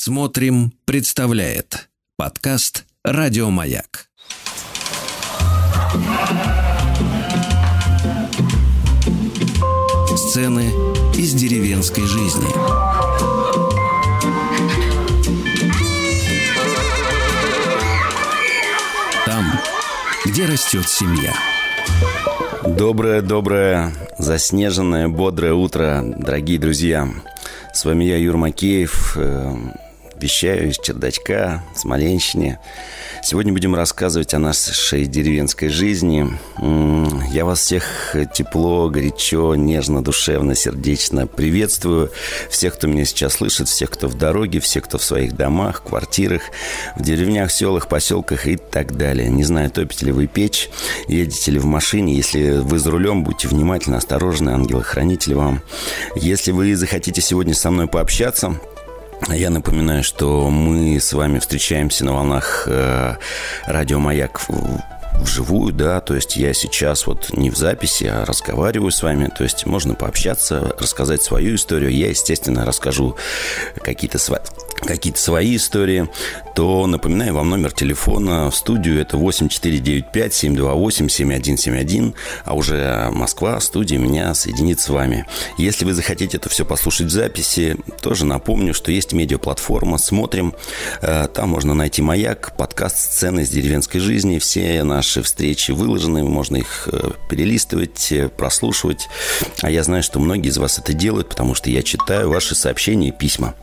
Смотрим, представляет подкаст Радиомаяк. Сцены из деревенской жизни. Там, где растет семья. Доброе-доброе, заснеженное, бодрое утро, дорогие друзья. С вами я, Юр Макеев. Вещаю из чердачка, Смоленщине. Сегодня будем рассказывать о нашей деревенской жизни. Я вас всех тепло, горячо, нежно, душевно, сердечно приветствую. Всех, кто меня сейчас слышит, всех, кто в дороге, всех, кто в своих домах, квартирах, в деревнях, селах, поселках и так далее. Не знаю, топите ли вы печь, едете ли в машине. Если вы за рулем, будьте внимательны, осторожны, ангелы-хранители вам. Если вы захотите сегодня со мной пообщаться, я напоминаю, что мы с вами встречаемся на волнах э, радио «Маяк» вживую, да, то есть я сейчас вот не в записи, а разговариваю с вами, то есть можно пообщаться, рассказать свою историю. Я, естественно, расскажу какие-то свои какие-то свои истории, то напоминаю вам номер телефона в студию. Это 8495-728-7171. А уже Москва, студия меня соединит с вами. Если вы захотите это все послушать в записи, тоже напомню, что есть медиаплатформа «Смотрим». Э, там можно найти «Маяк», подкаст «Сцены из деревенской жизни». Все наши встречи выложены, можно их э, перелистывать, э, прослушивать. А я знаю, что многие из вас это делают, потому что я читаю ваши сообщения и письма.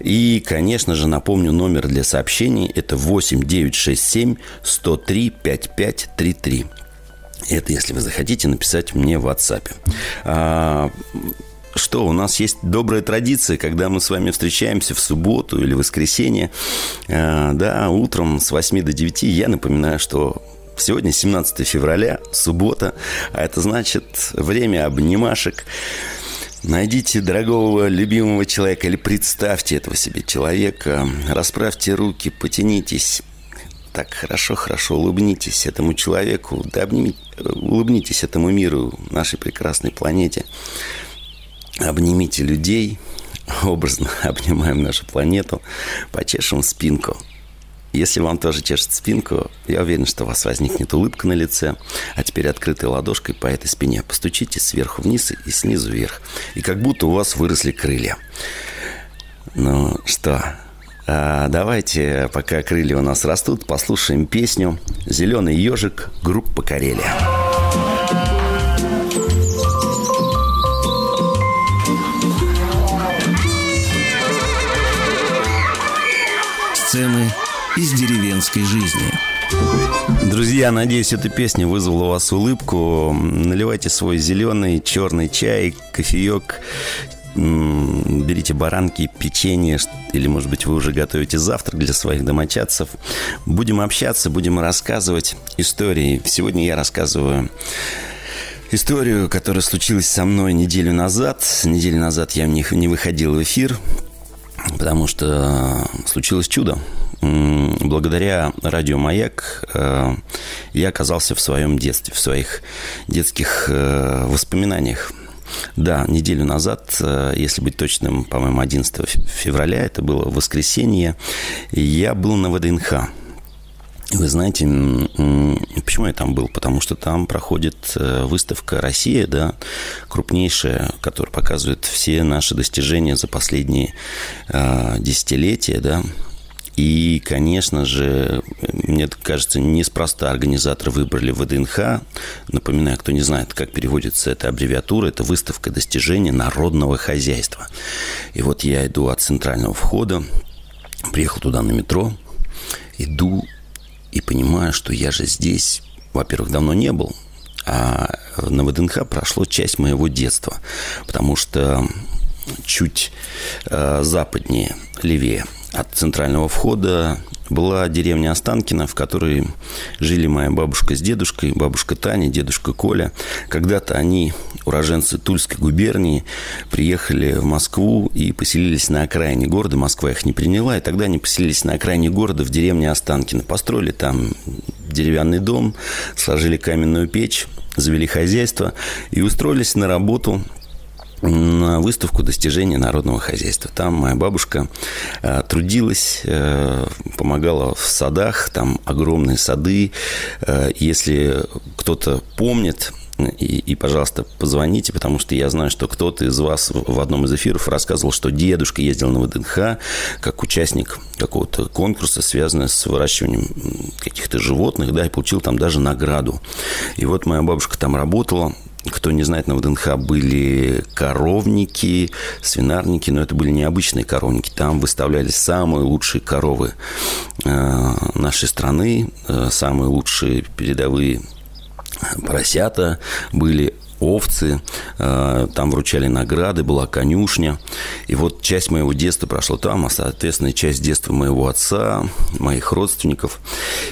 И, конечно, Конечно же, напомню номер для сообщений. Это 8 967 103 5533. Это если вы захотите написать мне в WhatsApp. А, что, у нас есть добрая традиция, когда мы с вами встречаемся в субботу или воскресенье, а, да, утром с 8 до 9. Я напоминаю, что Сегодня 17 февраля, суббота, а это значит время обнимашек. Найдите дорогого, любимого человека или представьте этого себе человека, расправьте руки, потянитесь. Так хорошо, хорошо, улыбнитесь этому человеку, да обнимите, улыбнитесь этому миру, нашей прекрасной планете. Обнимите людей, образно обнимаем нашу планету, почешем спинку – если вам тоже чешет спинку, я уверен, что у вас возникнет улыбка на лице. А теперь открытой ладошкой по этой спине постучите сверху вниз и снизу вверх. И как будто у вас выросли крылья. Ну что, а давайте, пока крылья у нас растут, послушаем песню «Зеленый ежик» группы «Карелия». Сцены из деревенской жизни. Друзья, надеюсь, эта песня вызвала у вас улыбку. Наливайте свой зеленый, черный чай, кофеек, берите баранки, печенье, или, может быть, вы уже готовите завтрак для своих домочадцев. Будем общаться, будем рассказывать истории. Сегодня я рассказываю историю, которая случилась со мной неделю назад. Неделю назад я не, не выходил в эфир, потому что случилось чудо благодаря радио «Маяк» э, я оказался в своем детстве, в своих детских э, воспоминаниях. Да, неделю назад, э, если быть точным, по-моему, 11 февраля, это было воскресенье, я был на ВДНХ. Вы знаете, почему я там был? Потому что там проходит выставка «Россия», да, крупнейшая, которая показывает все наши достижения за последние десятилетия, да, и, конечно же, мне кажется, неспроста организаторы выбрали ВДНХ. Напоминаю, кто не знает, как переводится эта аббревиатура, это выставка достижений народного хозяйства. И вот я иду от центрального входа, приехал туда на метро, иду и понимаю, что я же здесь, во-первых, давно не был, а на ВДНХ прошло часть моего детства, потому что чуть э, западнее, левее – от центрального входа была деревня Останкино, в которой жили моя бабушка с дедушкой, бабушка Таня, дедушка Коля. Когда-то они, уроженцы Тульской губернии, приехали в Москву и поселились на окраине города. Москва их не приняла, и тогда они поселились на окраине города в деревне Останкино. Построили там деревянный дом, сложили каменную печь, завели хозяйство и устроились на работу на выставку достижений народного хозяйства. Там моя бабушка э, трудилась, э, помогала в садах, там огромные сады. Э, если кто-то помнит, и, и, пожалуйста, позвоните, потому что я знаю, что кто-то из вас в одном из эфиров рассказывал, что дедушка ездил на ВДНХ как участник какого-то конкурса, связанного с выращиванием каких-то животных, да, и получил там даже награду. И вот моя бабушка там работала, кто не знает, на ВДНХ были коровники, свинарники, но это были необычные коровники. Там выставлялись самые лучшие коровы э, нашей страны, э, самые лучшие передовые поросята были овцы, э, там вручали награды, была конюшня. И вот часть моего детства прошла там, а, соответственно, часть детства моего отца, моих родственников.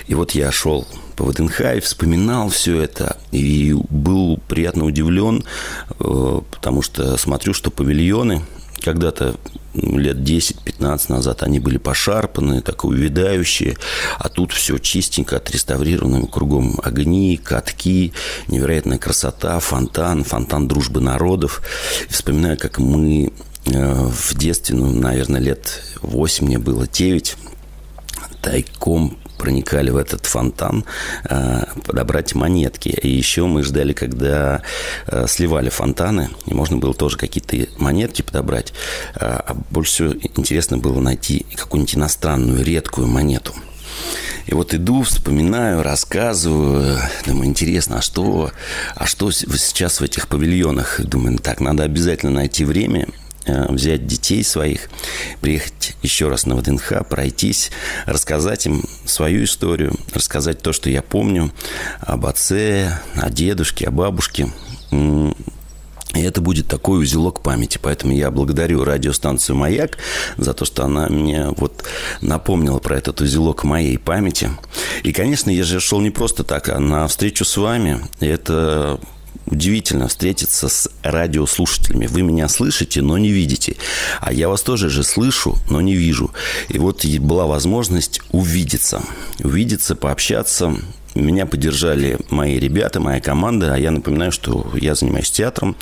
И вот я шел по ВДНХ и вспоминал все это. И был приятно удивлен, э, потому что смотрю, что павильоны когда-то лет 10-15 назад они были пошарпаны, так увядающие, а тут все чистенько, отреставрировано, кругом огни, катки, невероятная красота, фонтан, фонтан дружбы народов. Вспоминаю, как мы э, в детстве, ну, наверное, лет 8 мне было, 9, тайком проникали в этот фонтан э, подобрать монетки. И еще мы ждали, когда э, сливали фонтаны, и можно было тоже какие-то монетки подобрать. Э, а больше всего интересно было найти какую-нибудь иностранную редкую монету. И вот иду, вспоминаю, рассказываю, думаю, интересно, а что, а что сейчас в этих павильонах? Думаю, так, надо обязательно найти время взять детей своих, приехать еще раз на ВДНХ, пройтись, рассказать им свою историю, рассказать то, что я помню об отце, о дедушке, о бабушке. И это будет такой узелок памяти. Поэтому я благодарю радиостанцию «Маяк» за то, что она мне вот напомнила про этот узелок моей памяти. И, конечно, я же шел не просто так, а на встречу с вами. Это удивительно встретиться с радиослушателями. Вы меня слышите, но не видите. А я вас тоже же слышу, но не вижу. И вот была возможность увидеться. Увидеться, пообщаться, меня поддержали мои ребята, моя команда. А я напоминаю, что я занимаюсь театром.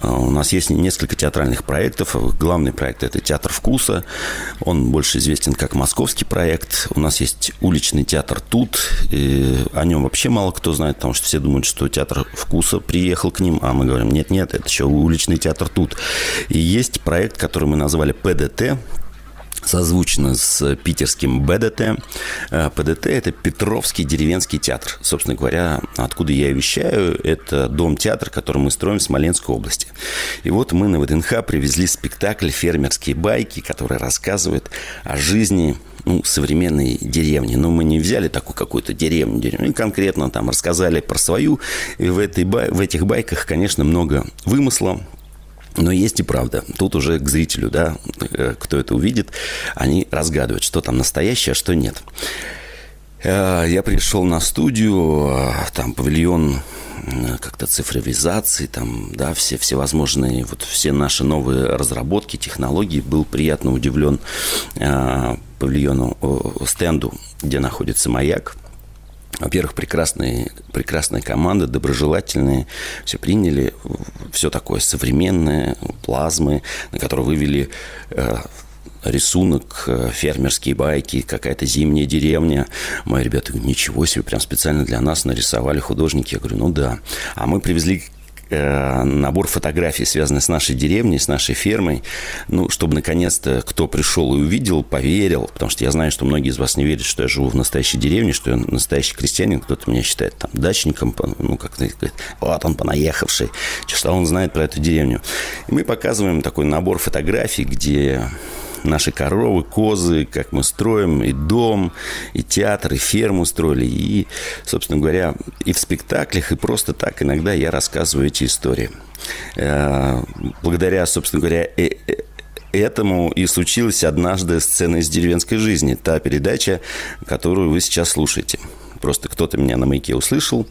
А, у нас есть несколько театральных проектов. Главный проект – это «Театр вкуса». Он больше известен как московский проект. У нас есть уличный театр «Тут». И о нем вообще мало кто знает, потому что все думают, что театр вкуса приехал к ним. А мы говорим, нет-нет, это еще уличный театр «Тут». И есть проект, который мы назвали «ПДТ», созвучно с питерским БДТ. Э, ПДТ – это Петровский деревенский театр. Собственно говоря, откуда я вещаю, это дом-театр, который мы строим в Смоленской области. И вот мы на ВДНХ привезли спектакль «Фермерские байки», который рассказывает о жизни ну, современной деревни. Но мы не взяли такую какую-то деревню, деревню, конкретно там рассказали про свою. И в, этой, в этих байках, конечно, много вымысла, но есть и правда. Тут уже к зрителю, да, э, кто это увидит, они разгадывают, что там настоящее, а что нет. Э, я пришел на студию, э, там павильон как-то цифровизации, там, да, все всевозможные, вот все наши новые разработки, технологии. Был приятно удивлен павильону, стенду, где находится маяк. Во-первых, прекрасные, прекрасная команда, доброжелательные, все приняли, все такое современное, плазмы, на которые вывели э, рисунок, э, фермерские байки, какая-то зимняя деревня. Мои ребята говорят, ничего себе, прям специально для нас нарисовали художники. Я говорю, ну да. А мы привезли набор фотографий, связанных с нашей деревней, с нашей фермой, ну, чтобы наконец-то кто пришел и увидел, поверил, потому что я знаю, что многие из вас не верят, что я живу в настоящей деревне, что я настоящий крестьянин, кто-то меня считает там дачником, ну, как говорит, вот он понаехавший, что он знает про эту деревню. И мы показываем такой набор фотографий, где наши коровы, козы, как мы строим и дом, и театр, и ферму строили. И, собственно говоря, и в спектаклях, и просто так иногда я рассказываю эти истории. Э, благодаря, собственно говоря, э, э, этому и случилась однажды сцена из деревенской жизни, та передача, которую вы сейчас слушаете. Просто кто-то меня на маяке услышал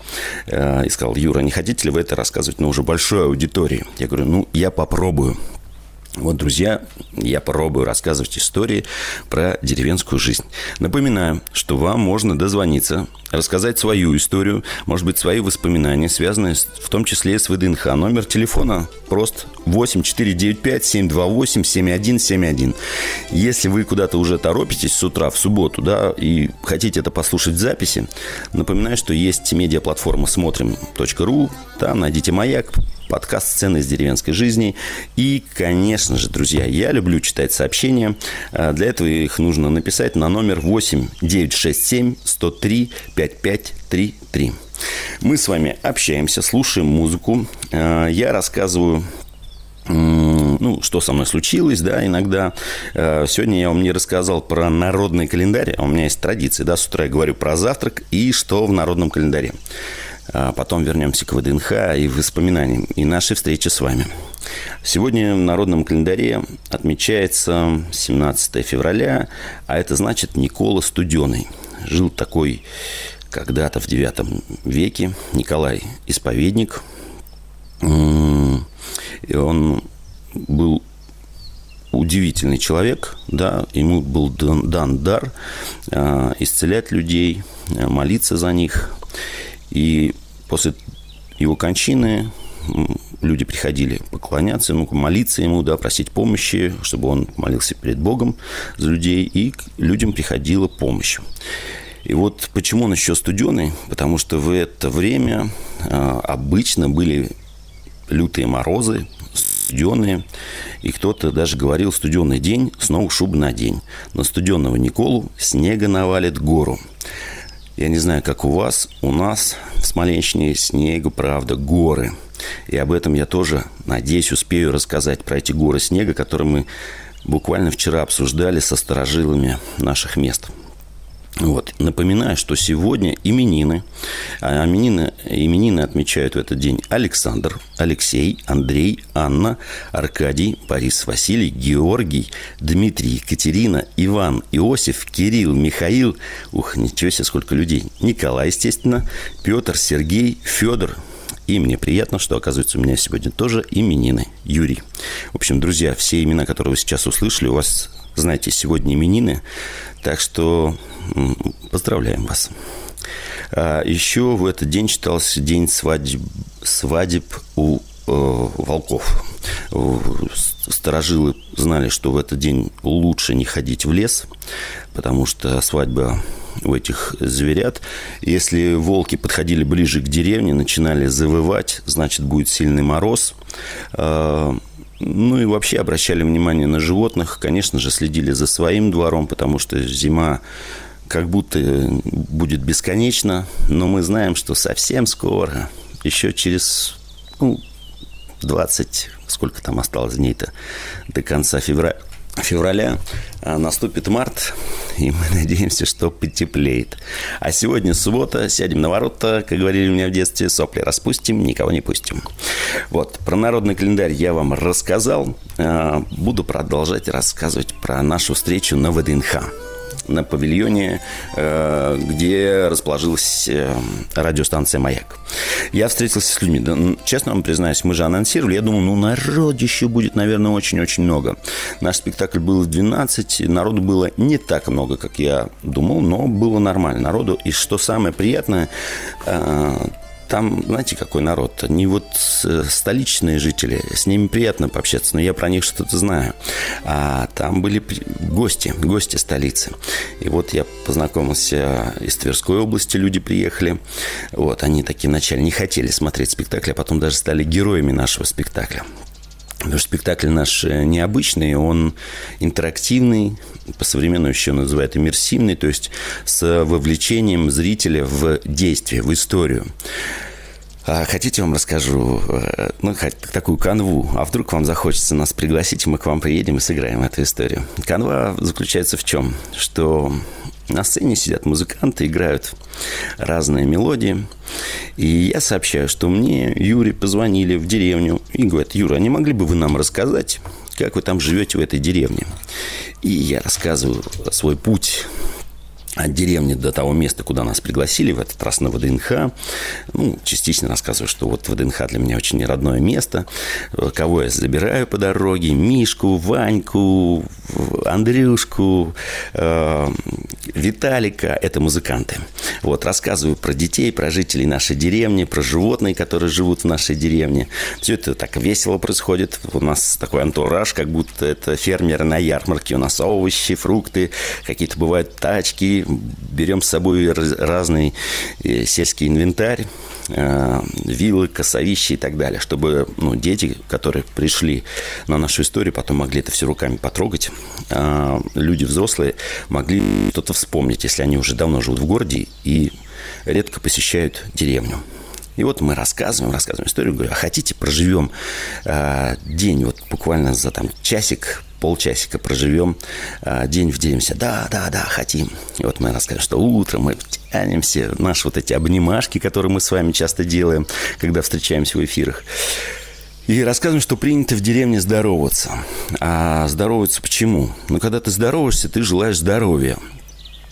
э, и сказал, Юра, не хотите ли вы это рассказывать на уже большой аудитории? Я говорю, ну, я попробую. Вот, друзья, я попробую рассказывать истории про деревенскую жизнь. Напоминаю, что вам можно дозвониться, рассказать свою историю, может быть, свои воспоминания, связанные в том числе с ВДНХ. Номер телефона прост 8495-728-7171. Если вы куда-то уже торопитесь с утра в субботу, да, и хотите это послушать в записи, напоминаю, что есть медиаплатформа смотрим.ру, там найдите «Маяк», подкаст «Сцены из деревенской жизни». И, конечно же, друзья, я люблю читать сообщения. А, для этого их нужно написать на номер 8 967 103 5533. Мы с вами общаемся, слушаем музыку. А, я рассказываю ну, что со мной случилось, да, иногда. А, сегодня я вам не рассказал про народный календарь. У меня есть традиция, да, с утра я говорю про завтрак и что в народном календаре. А потом вернемся к ВДНХ и воспоминаниям и нашей встречи с вами. Сегодня в народном календаре отмечается 17 февраля, а это значит Никола Студеный. Жил такой когда-то в 9 веке Николай Исповедник. И он был удивительный человек, да, ему был дан, дар э, исцелять людей, молиться за них. И после его кончины люди приходили поклоняться ему, молиться ему, да, просить помощи, чтобы он молился перед Богом за людей, и к людям приходила помощь. И вот почему он еще студеный? Потому что в это время а, обычно были лютые морозы, студеные, и кто-то даже говорил «студеный день, снова шуб на день». На студенного Николу снега навалит гору. Я не знаю, как у вас, у нас в Смоленщине снега, правда, горы. И об этом я тоже, надеюсь, успею рассказать про эти горы снега, которые мы буквально вчера обсуждали со сторожилами наших мест – вот. Напоминаю, что сегодня именины. А именины, именины отмечают в этот день Александр, Алексей, Андрей, Анна, Аркадий, Борис, Василий, Георгий, Дмитрий, Екатерина, Иван, Иосиф, Кирилл, Михаил. Ух, ничего себе, сколько людей. Николай, естественно, Петр, Сергей, Федор, и мне приятно, что, оказывается, у меня сегодня тоже именины. Юрий. В общем, друзья, все имена, которые вы сейчас услышали, у вас, знаете, сегодня именины. Так что поздравляем вас. А еще в этот день считался день свадеб, свадеб у э, волков. Старожилы знали, что в этот день лучше не ходить в лес, потому что свадьба у этих зверят. Если волки подходили ближе к деревне, начинали завывать, значит, будет сильный мороз. А, ну и вообще обращали внимание на животных. Конечно же, следили за своим двором, потому что зима как будто будет бесконечна. Но мы знаем, что совсем скоро, еще через ну, 20, сколько там осталось дней-то, до конца февраля, февраля а, наступит март, и мы надеемся, что потеплеет. А сегодня суббота, сядем на ворота, как говорили у меня в детстве, сопли распустим, никого не пустим. Вот, про народный календарь я вам рассказал. А, буду продолжать рассказывать про нашу встречу на ВДНХ на павильоне, э, где расположилась э, радиостанция «Маяк». Я встретился с людьми. Да, честно вам признаюсь, мы же анонсировали. Я думал, ну, народища будет, наверное, очень-очень много. Наш спектакль был в 12. Народу было не так много, как я думал, но было нормально народу. И что самое приятное, э, там, знаете, какой народ? Не вот э, столичные жители, с ними приятно пообщаться, но я про них что-то знаю. А там были гости, гости столицы. И вот я познакомился из Тверской области, люди приехали. Вот, они такие вначале не хотели смотреть спектакль, а потом даже стали героями нашего спектакля. Потому что спектакль наш э, необычный, он интерактивный, по-современному еще называют иммерсивный, то есть с вовлечением зрителя в действие, в историю. А хотите, вам расскажу э, ну, такую канву? А вдруг вам захочется нас пригласить, мы к вам приедем и сыграем эту историю? Канва заключается в чем? Что на сцене сидят музыканты, играют разные мелодии. И я сообщаю, что мне, Юре, позвонили в деревню и говорят, Юра, а не могли бы вы нам рассказать, как вы там живете в этой деревне? И я рассказываю свой путь от деревни до того места, куда нас пригласили, в этот раз на ВДНХ. Ну, частично рассказываю, что вот ВДНХ для меня очень родное место. Кого я забираю по дороге? Мишку, Ваньку, Андрюшку, э, Виталика. Это музыканты. Вот, рассказываю про детей, про жителей нашей деревни, про животные, которые живут в нашей деревне. Все это так весело происходит. У нас такой антураж, как будто это фермеры на ярмарке. У нас овощи, фрукты, какие-то бывают тачки, берем с собой разный э, сельский инвентарь, э, вилы, косовища и так далее, чтобы ну, дети, которые пришли на нашу историю, потом могли это все руками потрогать. А люди взрослые могли что-то вспомнить, если они уже давно живут в городе и редко посещают деревню. И вот мы рассказываем, рассказываем историю, говорю, а хотите, проживем э, день, вот буквально за там часик, полчасика проживем, э, день вделимся. Да, да, да, хотим. И вот мы расскажем, что утром мы тянемся, наши вот эти обнимашки, которые мы с вами часто делаем, когда встречаемся в эфирах. И рассказываем, что принято в деревне здороваться. А здороваться почему? Ну, когда ты здороваешься, ты желаешь здоровья.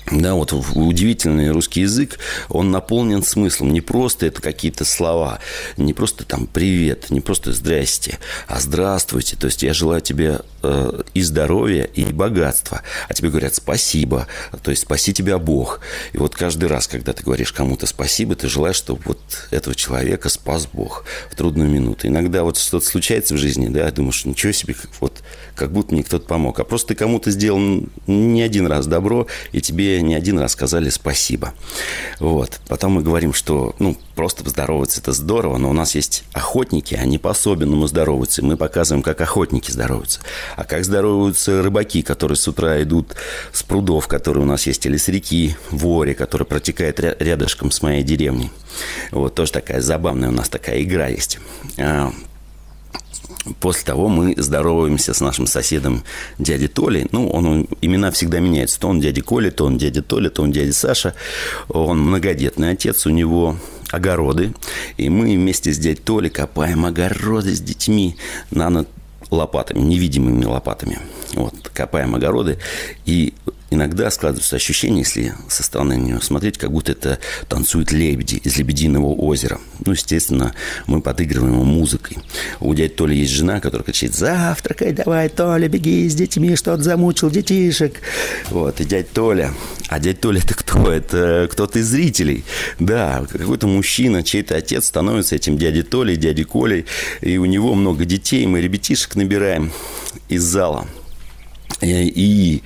Да, вот удивительный русский язык, он наполнен смыслом. Не просто это какие-то слова, не просто там привет, не просто здрасте, а здравствуйте. То есть я желаю тебе э, и здоровья, и богатства. А тебе говорят спасибо, то есть спаси тебя Бог. И вот каждый раз, когда ты говоришь кому-то спасибо, ты желаешь, чтобы вот этого человека спас Бог в трудную минуту. Иногда вот что-то случается в жизни, да, думаешь, ничего себе, вот как будто мне кто-то помог. А просто ты кому-то сделал не один раз добро, и тебе не один раз сказали спасибо. Вот. Потом мы говорим, что ну, просто поздороваться – это здорово, но у нас есть охотники, они по-особенному здороваются. И мы показываем, как охотники здороваются. А как здороваются рыбаки, которые с утра идут с прудов, которые у нас есть, или с реки Воре, которая протекает рядышком с моей деревней. Вот тоже такая забавная у нас такая игра есть. А, После того мы здороваемся с нашим соседом дядей Толей. Ну, он, имена всегда меняются. То он дядя Коля, то он дядя Толя, то он дядя Саша. Он многодетный отец, у него огороды. И мы вместе с дядей Толей копаем огороды с детьми на лопатами, невидимыми лопатами. Вот, копаем огороды. И иногда складывается ощущение, если со стороны на него смотреть, как будто это танцуют лебеди из «Лебединого озера». Ну, естественно, мы подыгрываем ему музыкой. У дяди Толи есть жена, которая кричит «Завтракай давай, Толя, беги с детьми, что-то замучил детишек». Вот, и дядя Толя. А дядя Толя это кто? Это кто-то из зрителей. Да, какой-то мужчина, чей-то отец становится этим дядей Толей, дядей Колей, и у него много детей, мы ребятишек набираем из зала – и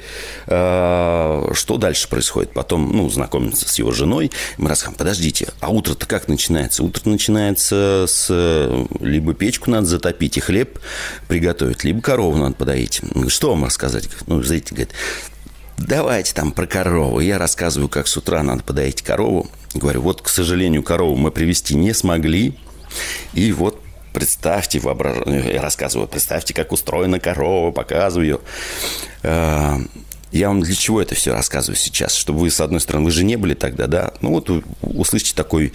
э, что дальше происходит? Потом, ну, знакомиться с его женой. Мы рассказываем, подождите, а утро-то как начинается? Утро начинается с... Либо печку надо затопить и хлеб приготовить, либо корову надо подоить. Что вам рассказать? Ну, зритель говорит, давайте там про корову. Я рассказываю, как с утра надо подоить корову. Говорю, вот, к сожалению, корову мы привести не смогли. И вот Представьте, воображ... я рассказываю, представьте, как устроена корова, показываю ее. Э, я вам для чего это все рассказываю сейчас? Чтобы вы, с одной стороны, вы же не были тогда, да? Ну вот услышите такой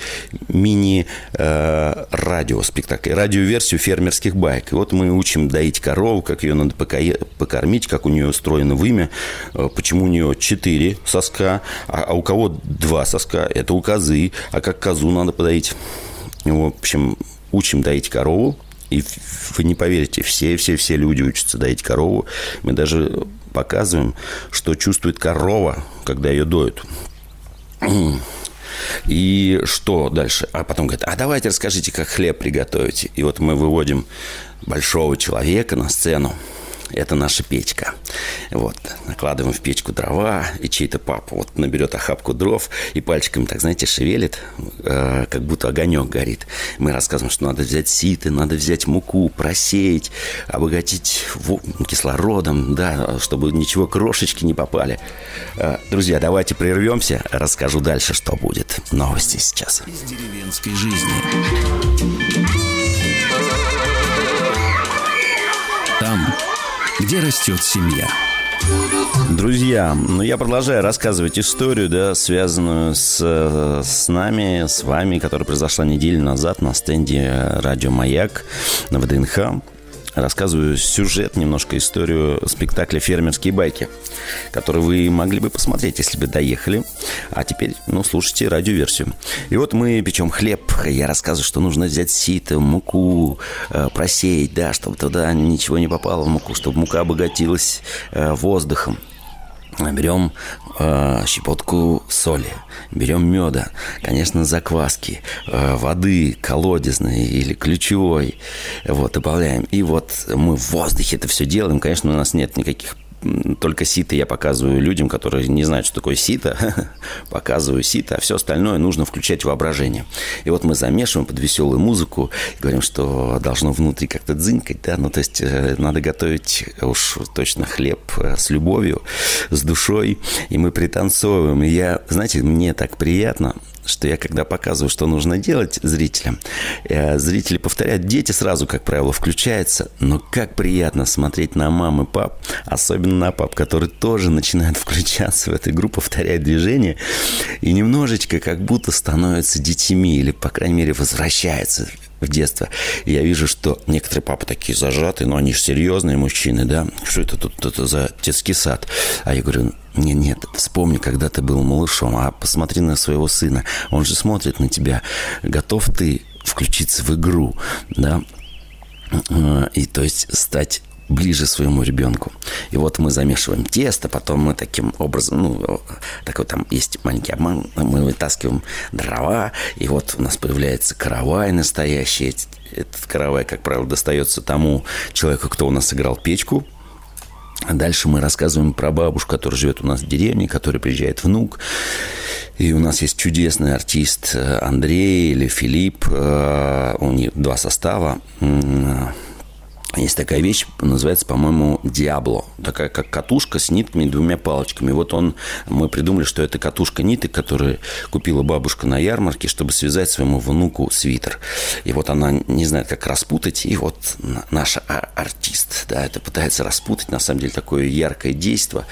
мини-радиоспектакль, э, радиоверсию фермерских байк. И вот мы учим доить корову, как ее надо покормить, как у нее устроено вымя, э, почему у нее четыре соска, а, а у кого два соска, это у козы, а как козу надо подоить. В общем, учим доить корову, и вы не поверите, все-все-все люди учатся доить корову. Мы даже показываем, что чувствует корова, когда ее доют. И что дальше? А потом говорит, а давайте расскажите, как хлеб приготовить. И вот мы выводим большого человека на сцену это наша печка. Вот, накладываем в печку дрова, и чей-то папа вот наберет охапку дров и пальчиками, так знаете, шевелит, э, как будто огонек горит. Мы рассказываем, что надо взять ситы, надо взять муку, просеять, обогатить кислородом, да, чтобы ничего крошечки не попали. Э, друзья, давайте прервемся, расскажу дальше, что будет. Новости сейчас. Из деревенской жизни. Где растет семья. Друзья, ну я продолжаю рассказывать историю, да, связанную с, с нами, с вами, которая произошла неделю назад на стенде радио «Маяк» на ВДНХ. Рассказываю сюжет, немножко историю спектакля «Фермерские байки», который вы могли бы посмотреть, если бы доехали. А теперь, ну, слушайте радиоверсию. И вот мы печем хлеб. Я рассказываю, что нужно взять сито, муку, э, просеять, да, чтобы туда ничего не попало в муку, чтобы мука обогатилась э, воздухом берем э, щепотку соли, берем меда, конечно, закваски, э, воды колодезной или ключевой, вот, добавляем. И вот мы в воздухе это все делаем. Конечно, у нас нет никаких только сито я показываю людям, которые не знают, что такое сито. показываю сито, а все остальное нужно включать воображение. И вот мы замешиваем под веселую музыку, говорим, что должно внутри как-то дзынькать, да, ну то есть э, надо готовить уж точно хлеб э, с любовью, с душой, и мы пританцовываем. И я, знаете, мне так приятно, что я когда показываю, что нужно делать зрителям, э, зрители повторяют, дети сразу, как правило, включаются, но как приятно смотреть на мам и пап, особенно на пап, который тоже начинает включаться в эту игру, повторять движения, и немножечко как будто становятся детьми, или, по крайней мере, возвращаются в детство. И я вижу, что некоторые папы такие зажатые, но они же серьезные мужчины, да? Что это тут это за детский сад? А я говорю, нет, нет, вспомни, когда ты был малышом, а посмотри на своего сына. Он же смотрит на тебя. Готов ты включиться в игру, да? И то есть стать ближе своему ребенку. И вот мы замешиваем тесто, потом мы таким образом, ну, такой там есть маленький обман, мы вытаскиваем дрова, и вот у нас появляется каравай настоящий. Этот каравай, как правило, достается тому человеку, кто у нас сыграл печку, а дальше мы рассказываем про бабушку, которая живет у нас в деревне, которая приезжает внук. И у нас есть чудесный артист э, Андрей или Филипп. Э, у них два состава. Есть такая вещь, называется, по-моему, Диабло. Такая как катушка с нитками двумя палочками. Вот он, мы придумали, что это катушка ниток, которую купила бабушка на ярмарке, чтобы связать своему внуку свитер. И вот она не знает, как распутать. И вот наш артист, да, это пытается распутать. На самом деле, такое яркое действие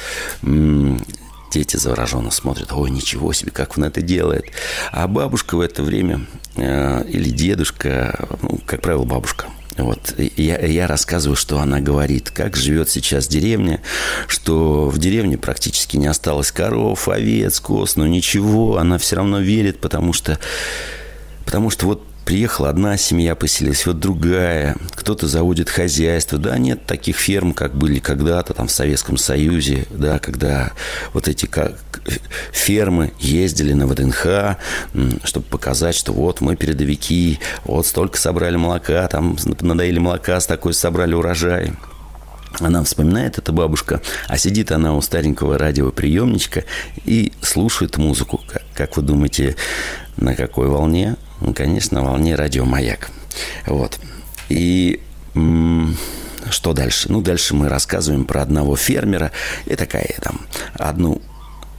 дети завороженно смотрят, ой, ничего себе, как он это делает. А бабушка в это время э, или дедушка, ну, как правило, бабушка, вот я, я рассказываю, что она говорит, как живет сейчас деревня, что в деревне практически не осталось коров, овец, коз, но ничего, она все равно верит, потому что, потому что вот Приехала одна семья, поселилась, вот другая. Кто-то заводит хозяйство. Да, нет таких ферм, как были когда-то там в Советском Союзе, да, когда вот эти как, фермы ездили на ВДНХ, чтобы показать, что вот мы передовики, вот столько собрали молока, там надоели молока, с такой собрали урожай. Она вспоминает, эта бабушка, а сидит она у старенького радиоприемничка и слушает музыку. Как вы думаете, на какой волне? Ну, конечно, на волне радио «Маяк». Вот. И что дальше? Ну, дальше мы рассказываем про одного фермера и такая там одну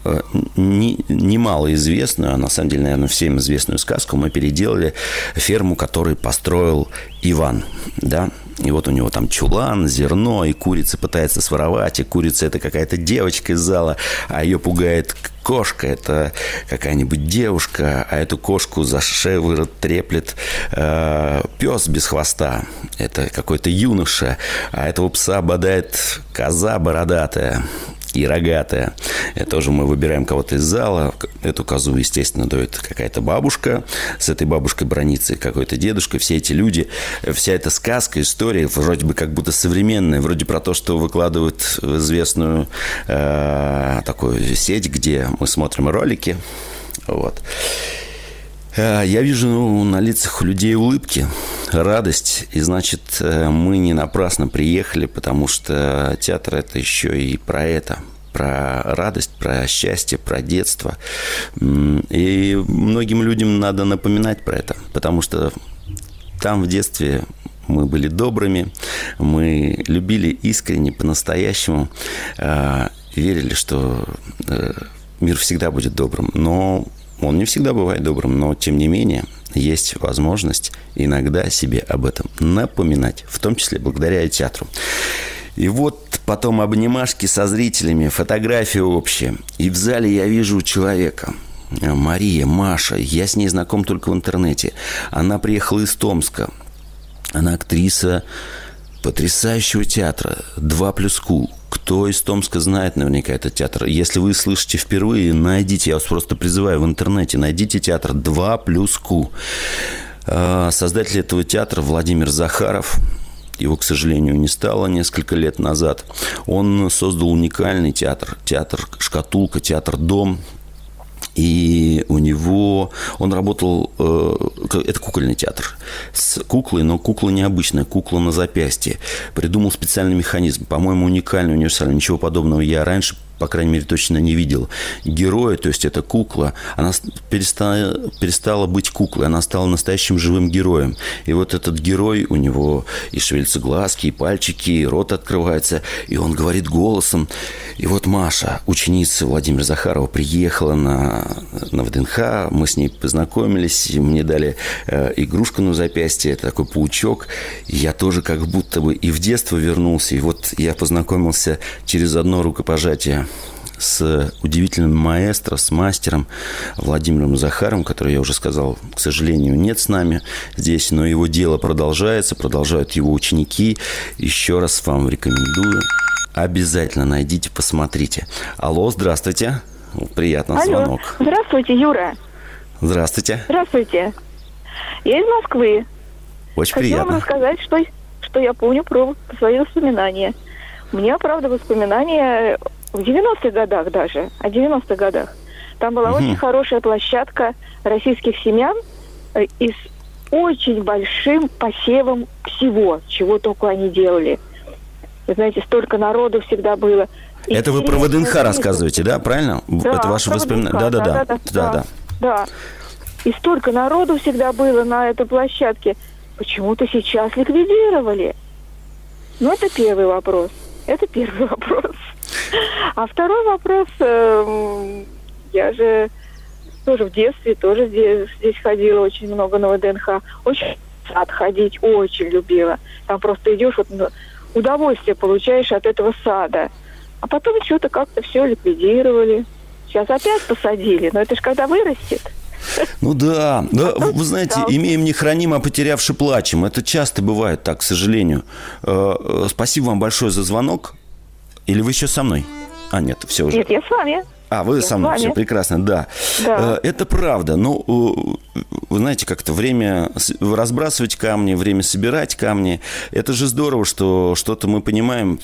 э, немало известную, а на самом деле, наверное, всем известную сказку мы переделали ферму, которую построил Иван, да, и вот у него там чулан, зерно, и курица пытается своровать, и курица это какая-то девочка из зала, а ее пугает кошка, это какая-нибудь девушка, а эту кошку за шею вырод треплет э, пес без хвоста, это какой-то юноша, а этого пса бодает коза бородатая, и рогатая. Это тоже мы выбираем кого-то из зала. Эту козу, естественно, дает какая-то бабушка. С этой бабушкой бронится какой-то дедушка. Все эти люди, вся эта сказка, история, вроде бы как будто современная, вроде про то, что выкладывают в известную э, такую сеть, где мы смотрим ролики. Вот. Э, я вижу ну, на лицах людей улыбки, радость. И значит, э, мы не напрасно приехали, потому что театр это еще и про это, про радость, про счастье, про детство. И многим людям надо напоминать про это, потому что там в детстве мы были добрыми, мы любили искренне, по-настоящему, э, верили, что мир всегда будет добрым. Но он не всегда бывает добрым, но тем не менее есть возможность иногда себе об этом напоминать, в том числе благодаря театру. И вот потом обнимашки со зрителями, фотографии общие. И в зале я вижу человека. Мария, Маша, я с ней знаком только в интернете. Она приехала из Томска. Она актриса потрясающего театра «Два плюс Ку». Кто из Томска знает наверняка этот театр? Если вы слышите впервые, найдите, я вас просто призываю в интернете, найдите театр «Два плюс Ку». А, создатель этого театра Владимир Захаров, его, к сожалению, не стало несколько лет назад. Он создал уникальный театр, театр «Шкатулка», театр «Дом», и у него он работал, э, это кукольный театр с куклой, но кукла необычная, кукла на запястье. Придумал специальный механизм, по-моему, уникальный, универсальный. Ничего подобного я раньше по крайней мере, точно не видел. Героя, то есть это кукла, она перестала, перестала быть куклой, она стала настоящим живым героем. И вот этот герой, у него и шевелятся глазки, и пальчики, и рот открывается, и он говорит голосом. И вот Маша, ученица Владимира Захарова, приехала на, на ВДНХ, мы с ней познакомились, мне дали э, игрушку на запястье, это такой паучок. Я тоже как будто бы и в детство вернулся, и вот я познакомился через одно рукопожатие с удивительным маэстро, с мастером Владимиром Захаром, который, я уже сказал, к сожалению, нет с нами здесь, но его дело продолжается, продолжают его ученики. Еще раз вам рекомендую. Обязательно найдите, посмотрите. Алло, здравствуйте. Приятно, Алло. звонок. Здравствуйте, Юра. Здравствуйте. Здравствуйте. Я из Москвы. Очень Хочу приятно. вам рассказать, что, что я помню про свои воспоминания. У меня, правда, воспоминания в 90-х годах даже, о 90-х годах. Там была угу. очень хорошая площадка российских семян э, и с очень большим посевом всего, чего только они делали. Вы знаете, столько народу всегда было. И Это вы про ВДНХ рассказываете, да, правильно? Да, Это ваше воспоминание? Да, да, да, да, да, да, да. И столько народу всегда было на этой площадке. Почему-то сейчас ликвидировали. Ну, это первый вопрос. Это первый вопрос. А второй вопрос, э, я же тоже в детстве тоже здесь, здесь ходила очень много на ВДНХ. Очень сад ходить, очень любила. Там просто идешь, вот ну, удовольствие получаешь от этого сада. А потом что-то как-то все ликвидировали. Сейчас опять посадили, но это же когда вырастет. Ну да, да, вы знаете, имеем не храним, а потерявши плачем. Это часто бывает так, к сожалению. Э, э, спасибо вам большое за звонок. Или вы еще со мной? А, нет, все уже. Нет, я с вами. А, вы я со мной, все прекрасно, да. да. Э, это правда. Но, ну, вы знаете, как-то время разбрасывать камни, время собирать камни. Это же здорово, что что-то мы понимаем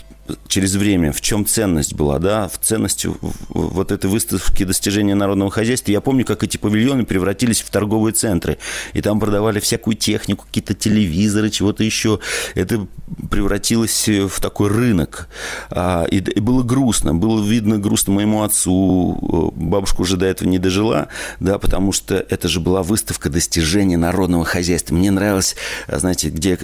через время, в чем ценность была, да, в ценности вот этой выставки достижения народного хозяйства. Я помню, как эти павильоны превратились в торговые центры, и там продавали всякую технику, какие-то телевизоры, чего-то еще. Это превратилось в такой рынок. А, и, было грустно, было видно грустно моему отцу, бабушка уже до этого не дожила, да, потому что это же была выставка достижения народного хозяйства. Мне нравилось, знаете, где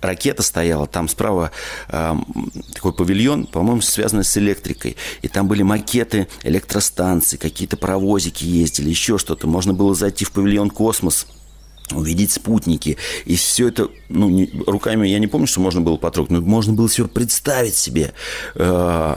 ракета стояла, там справа такой павильон, по-моему, связанный с электрикой. И там были макеты электростанций, какие-то паровозики ездили, еще что-то. Можно было зайти в павильон «Космос», увидеть спутники. И все это, ну, не, руками я не помню, что можно было потрогать, но можно было все представить себе. Э,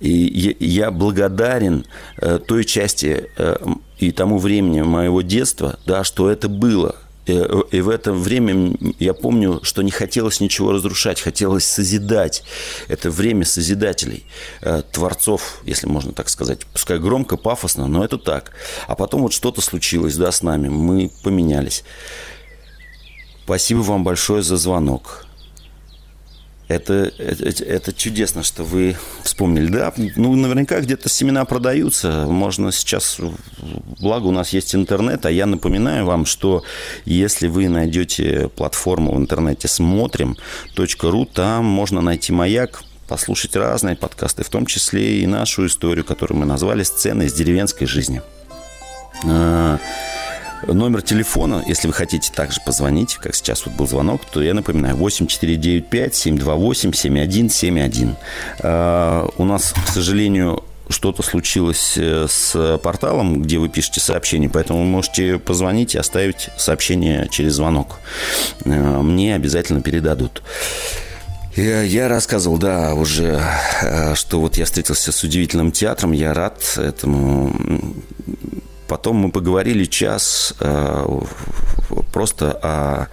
и я благодарен э, той части э, и тому времени моего детства, да, что это было – и в это время я помню, что не хотелось ничего разрушать, хотелось созидать. Это время созидателей, э, творцов, если можно так сказать. Пускай громко, пафосно, но это так. А потом вот что-то случилось да, с нами, мы поменялись. Спасибо вам большое за звонок. Это, это, это чудесно, что вы вспомнили. Да, ну, наверняка где-то семена продаются. Можно сейчас, благо у нас есть интернет, а я напоминаю вам, что если вы найдете платформу в интернете смотрим.ру, там можно найти маяк, послушать разные подкасты, в том числе и нашу историю, которую мы назвали «Сцены из деревенской жизни». А, Номер телефона, если вы хотите также позвонить, как сейчас вот был звонок, то я напоминаю, 8495-728-7171. Uh, у нас, к сожалению, что-то случилось э, с порталом, где вы пишете сообщение, поэтому вы можете позвонить и оставить сообщение через звонок. Uh, мне обязательно передадут. Я, я рассказывал, да, уже, э, что вот я встретился с удивительным театром, я рад этому Потом мы поговорили час э, просто о,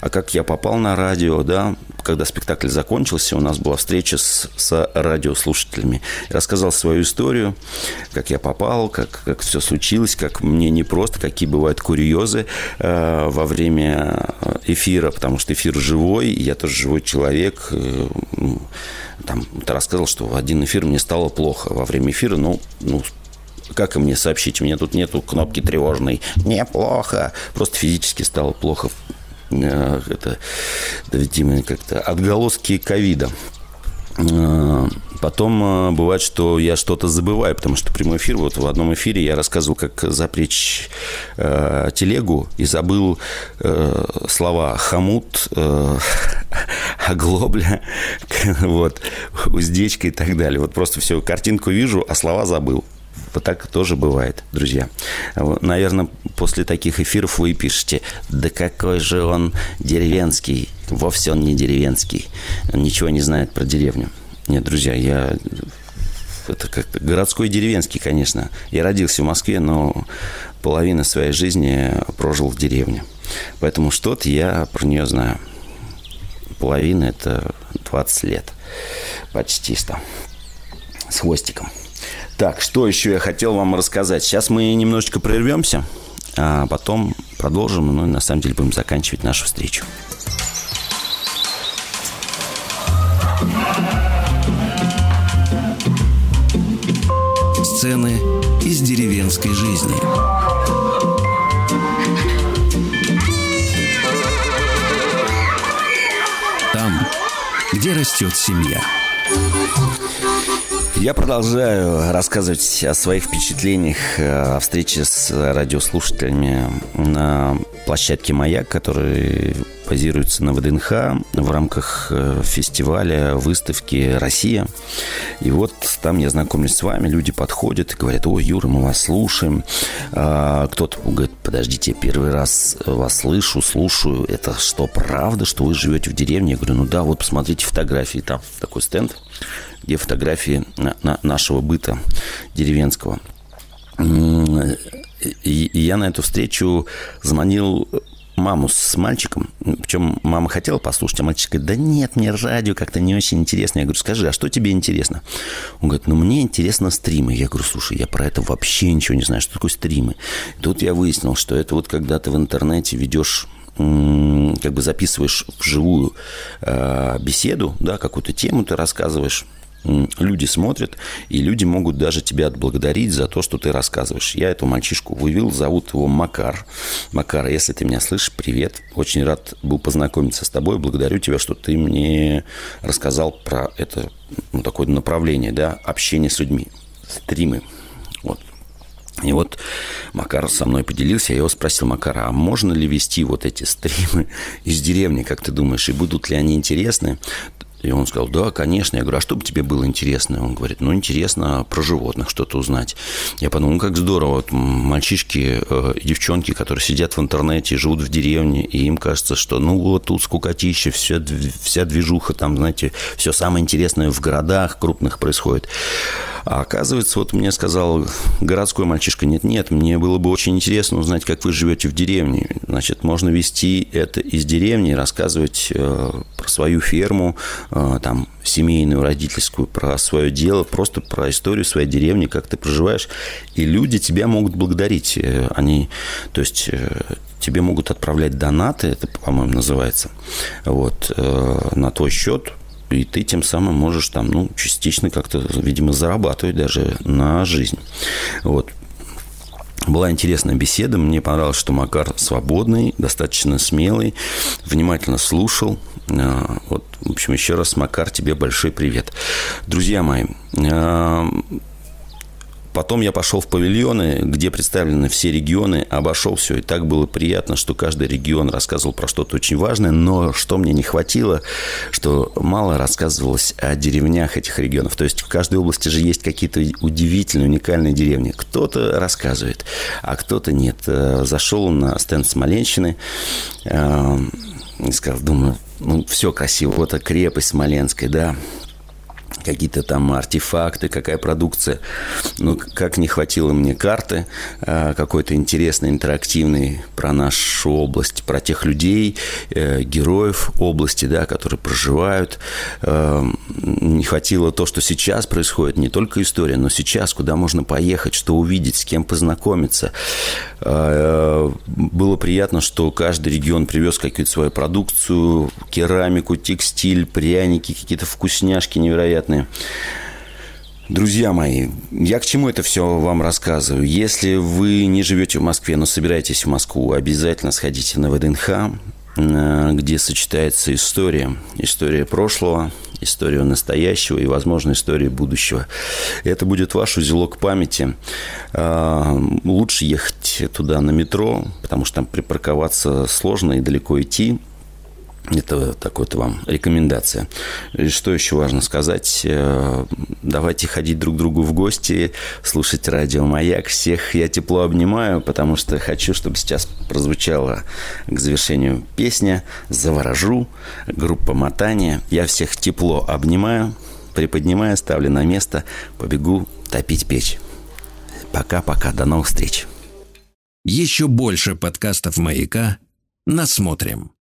о как я попал на радио, да, когда спектакль закончился, у нас была встреча с, с радиослушателями. рассказал свою историю, как я попал, как, как все случилось, как мне непросто, какие бывают курьезы э, во время эфира, потому что эфир живой, я тоже живой человек. Э, там, рассказал, что в один эфир мне стало плохо во время эфира, ну, ну как мне сообщить? У меня тут нету кнопки тревожной. Неплохо. Просто физически стало плохо. Э, это, видимо, как-то отголоски ковида. Э, потом э, бывает, что я что-то забываю, потому что прямой эфир, вот в одном эфире я рассказывал, как запречь э, телегу и забыл э, слова хомут, э, оглобля, вот, уздечка и так далее. Вот просто все, картинку вижу, а слова забыл. Вот так тоже бывает, друзья. Наверное, после таких эфиров вы пишете, да какой же он деревенский. Вовсе он не деревенский. Он ничего не знает про деревню. Нет, друзья, я... Это как-то городской деревенский, конечно. Я родился в Москве, но половину своей жизни прожил в деревне. Поэтому что-то я про нее знаю. Половина – это 20 лет. Почти что. С хвостиком. Так, что еще я хотел вам рассказать? Сейчас мы немножечко прервемся, а потом продолжим, ну и на самом деле будем заканчивать нашу встречу. Сцены из деревенской жизни. Там, где растет семья. Я продолжаю рассказывать о своих впечатлениях э, о встрече с радиослушателями на площадке «Маяк», который базируется на ВДНХ в рамках э, фестиваля, выставки «Россия». И вот там я знакомлюсь с вами, люди подходят и говорят, ой, Юра, мы вас слушаем. А, кто-то говорит, подождите, я первый раз вас слышу, слушаю. Это что, правда, что вы живете в деревне? Я говорю, ну да, вот посмотрите фотографии, там такой стенд где фотографии на, на нашего быта деревенского. И я на эту встречу звонил маму с мальчиком, причем мама хотела послушать, а мальчик говорит, да нет, мне радио как-то не очень интересно. Я говорю, скажи, а что тебе интересно? Он говорит, ну мне интересно стримы. Я говорю, слушай, я про это вообще ничего не знаю, что такое стримы. И тут я выяснил, что это вот когда ты в интернете ведешь как бы записываешь вживую э, беседу, да, какую-то тему ты рассказываешь, люди смотрят, и люди могут даже тебя отблагодарить за то, что ты рассказываешь. Я эту мальчишку вывел, зовут его Макар. Макар, если ты меня слышишь, привет. Очень рад был познакомиться с тобой. Благодарю тебя, что ты мне рассказал про это ну, такое направление, да, общение с людьми, стримы. Вот. И вот Макар со мной поделился, я его спросил, Макара, а можно ли вести вот эти стримы из деревни, как ты думаешь, и будут ли они интересны? И он сказал, да, конечно. Я говорю, а что бы тебе было интересно? Он говорит, ну, интересно про животных что-то узнать. Я подумал, ну, как здорово. Вот мальчишки э, и девчонки, которые сидят в интернете, живут в деревне, и им кажется, что, ну, вот тут скукотища, вся, вся движуха там, знаете, все самое интересное в городах крупных происходит. А оказывается, вот мне сказал городской мальчишка, нет-нет, мне было бы очень интересно узнать, как вы живете в деревне. Значит, можно вести это из деревни, рассказывать э, про свою ферму, там, семейную, родительскую, про свое дело, просто про историю своей деревни, как ты проживаешь. И люди тебя могут благодарить. Э, они, то есть э, тебе могут отправлять донаты, это, по-моему, называется, вот, э, на твой счет, и ты тем самым можешь там, ну, частично как-то, видимо, зарабатывать даже на жизнь. Вот. Была интересная беседа, мне понравилось, что Макар свободный, достаточно смелый, внимательно слушал. А, вот, в общем, еще раз, Макар, тебе большой привет. Друзья мои, а, Потом я пошел в павильоны, где представлены все регионы, обошел все. И так было приятно, что каждый регион рассказывал про что-то очень важное. Но что мне не хватило, что мало рассказывалось о деревнях этих регионов. То есть в каждой области же есть какие-то удивительные, уникальные деревни. Кто-то рассказывает, а кто-то нет. Э, зашел на стенд Смоленщины э, и сказал, думаю, ну, все красиво. Вот крепость Смоленская, да, какие-то там артефакты, какая продукция. Ну, как не хватило мне карты э, какой-то интересной, интерактивной про нашу область, про тех людей, э, героев области, да, которые проживают. Э, не хватило то, что сейчас происходит, не только история, но сейчас, куда можно поехать, что увидеть, с кем познакомиться. Было приятно, что каждый регион привез какую-то свою продукцию, керамику, текстиль, пряники, какие-то вкусняшки невероятные приятные. Друзья мои, я к чему это все вам рассказываю? Если вы не живете в Москве, но собираетесь в Москву, обязательно сходите на ВДНХ, э, где сочетается история. История прошлого, история настоящего и, возможно, история будущего. Это будет ваш узелок памяти. Э, лучше ехать туда на метро, потому что там припарковаться сложно и далеко идти. Это такой то вам рекомендация. И что еще важно сказать? Э, давайте ходить друг к другу в гости, слушать радио «Маяк». Всех я тепло обнимаю, потому что хочу, чтобы сейчас прозвучала к завершению песня «Заворожу», группа «Мотание». Я всех тепло обнимаю, приподнимаю, ставлю на место, побегу топить печь. Пока-пока, до новых встреч. Еще больше подкастов «Маяка» насмотрим.